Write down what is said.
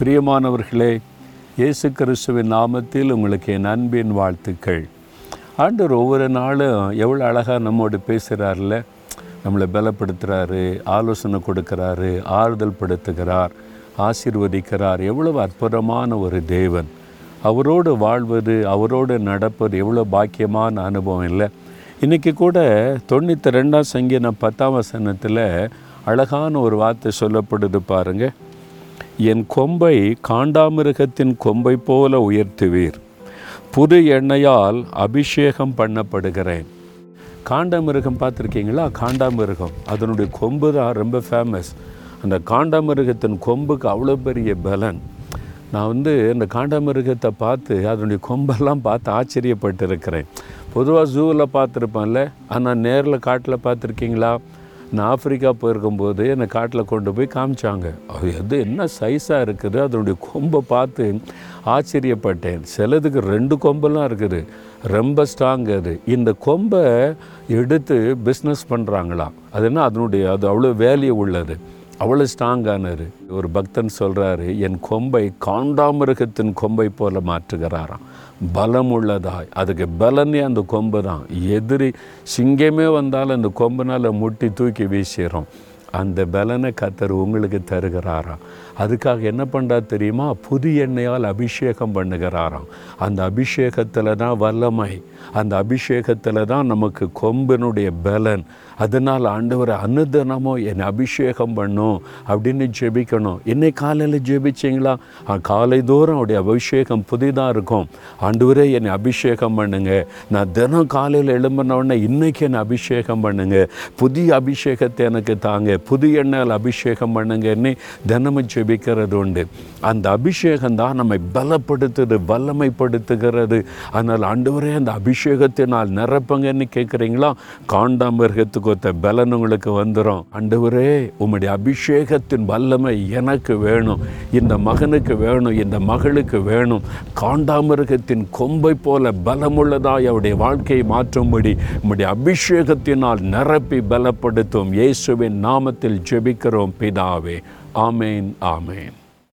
பிரியமானவர்களே இயேசு கிறிஸ்துவின் நாமத்தில் உங்களுக்கு என் அன்பின் வாழ்த்துக்கள். ஆண்டவர் ஒவ்வொரு நாளும் எவ்வளோ அழகாக நம்மோடு பேசுகிறார்ல நம்மளை பலப்படுத்துகிறாரு ஆலோசனை கொடுக்குறாரு ஆறுதல் படுத்துகிறார் ஆசீர்வதிக்கிறார். எவ்வளவு அற்புதமான ஒரு தேவன். அவரோடு வாழ்வது அவரோடு நடப்பது எவ்வளோ பாக்கியமான அனுபவம் இல்லை. இன்றைக்கி கூட தொண்ணூற்றி ரெண்டாம் சங்கீதம் பத்தாம் வசனத்தில் அழகான ஒரு வார்த்தை சொல்லப்படுது பாருங்கள் என் கொம்பை காண்டாமிருகத்தின் கொம்பை போல உயர்த்துவீர். புது எண்ணெயால் அபிஷேகம் பண்ணப்படுகிறேன். காண்டாமிருகம் பார்த்துருக்கீங்களா? காண்டாமிருகம். அதனுடைய கொம்பு தான் ரொம்ப ஃபேமஸ் அந்த காண்டாமிருகத்தின் கொம்புக்கு அவ்வளோ பெரிய பலன். நான் வந்து இந்த காண்டாமிருகத்தை பார்த்து அதனுடைய கொம்பெல்லாம் பார்த்து ஆச்சரியப்பட்டு இருக்கிறேன் பொதுவாக ஜூவில் பார்த்துருப்பேன்ல. ஆனால் நேரில் காட்டில் பார்த்துருக்கீங்களா? நான் ஆப்பிரிக்கா போயிருக்கும்போது என்னை காட்டில் கொண்டு போய் காமிச்சாங்க. அது எது என்ன சைஸாக இருக்குது? அதனுடைய கொம்பை பார்த்து ஆச்சரியப்பட்டேன். சிலதுக்கு ரெண்டு கொம்பெல்லாம் இருக்குது. ரொம்ப ஸ்ட்ராங் அது. இந்த கொம்பை எடுத்து பிஸ்னஸ் பண்ணுறாங்களாம் அது என்ன? அதனுடைய அது அவ்வளோ வேல்யூ உள்ளது. அவ்வளோ ஸ்ட்ராங்கானார் ஒரு பக்தன் சொல்கிறாரு என் கொம்பை காண்டாமிருகத்தின் கொம்பை போல மாற்றுகிறாராம். பலம் உள்ளதாய் அதுக்கு பலனே அந்த கொம்பு தான் எதிரி சிங்கமே வந்தாலும் அந்த கொம்புனால் முட்டி தூக்கி வீசிடும் அந்த பலனை கத்தர் உங்களுக்கு தருகிறாராம் அதுக்காக என்ன பண்ணுறா தெரியுமா? புது எண்ணெயால் அபிஷேகம் பண்ணுகிறாராம். அந்த அபிஷேகத்தில் தான் வல்லமை. அந்த அபிஷேகத்தில் தான் நமக்கு கொம்பினுடைய பலன். அதனால் ஆண்டவரை அனுதினமும் என்னை அபிஷேகம் பண்ணும் அப்படின்னு ஜெபிக்கணும். என்னை காலையில் ஜெபிச்சிங்களா? காலை தோறும் அவருடைய அபிஷேகம் புதிதாக இருக்கும். ஆண்டவரே என்னை அபிஷேகம் பண்ணுங்க. நான் தினம் காலையில் எழும்பின உடனே இன்னைக்கு என்னை அபிஷேகம் பண்ணுங்க. புதிய அபிஷேகத்தை எனக்கு தாங்க. புது எண்ணெயில் அபிஷேகம் பண்ணுங்கன்னு தினமும் ஜெபிக்கிறது உண்டு அந்த அபிஷேகம் தான் நம்மை பலப்படுத்துது வல்லமைப்படுத்துகிறது. அதனால் ஆண்டவரே அந்த அபிஷேகத்தினால் நிரப்புங்கன்னு கேட்குறீங்களா? காண்டாமிருகத்துக்கு ஒத்த பலன் உங்களுக்கு வந்துடும் ஆண்டவரே உம்முடைய அபிஷேகத்தின் வல்லமை எனக்கு வேணும். இந்த மகனுக்கு வேணும் இந்த மகளுக்கு வேணும். காண்டாமிருகத்தின் கொம்பை போல பலமுள்ளதாய் அவருடைய வாழ்க்கையை மாற்றும்படி உம்முடைய அபிஷேகத்தினால் நிரப்பி பலப்படுத்தும். இயேசுவின் நாமத்தில் ஜெபிக்கிறோம் பிதாவே. ஆமேன் ஆமேன்.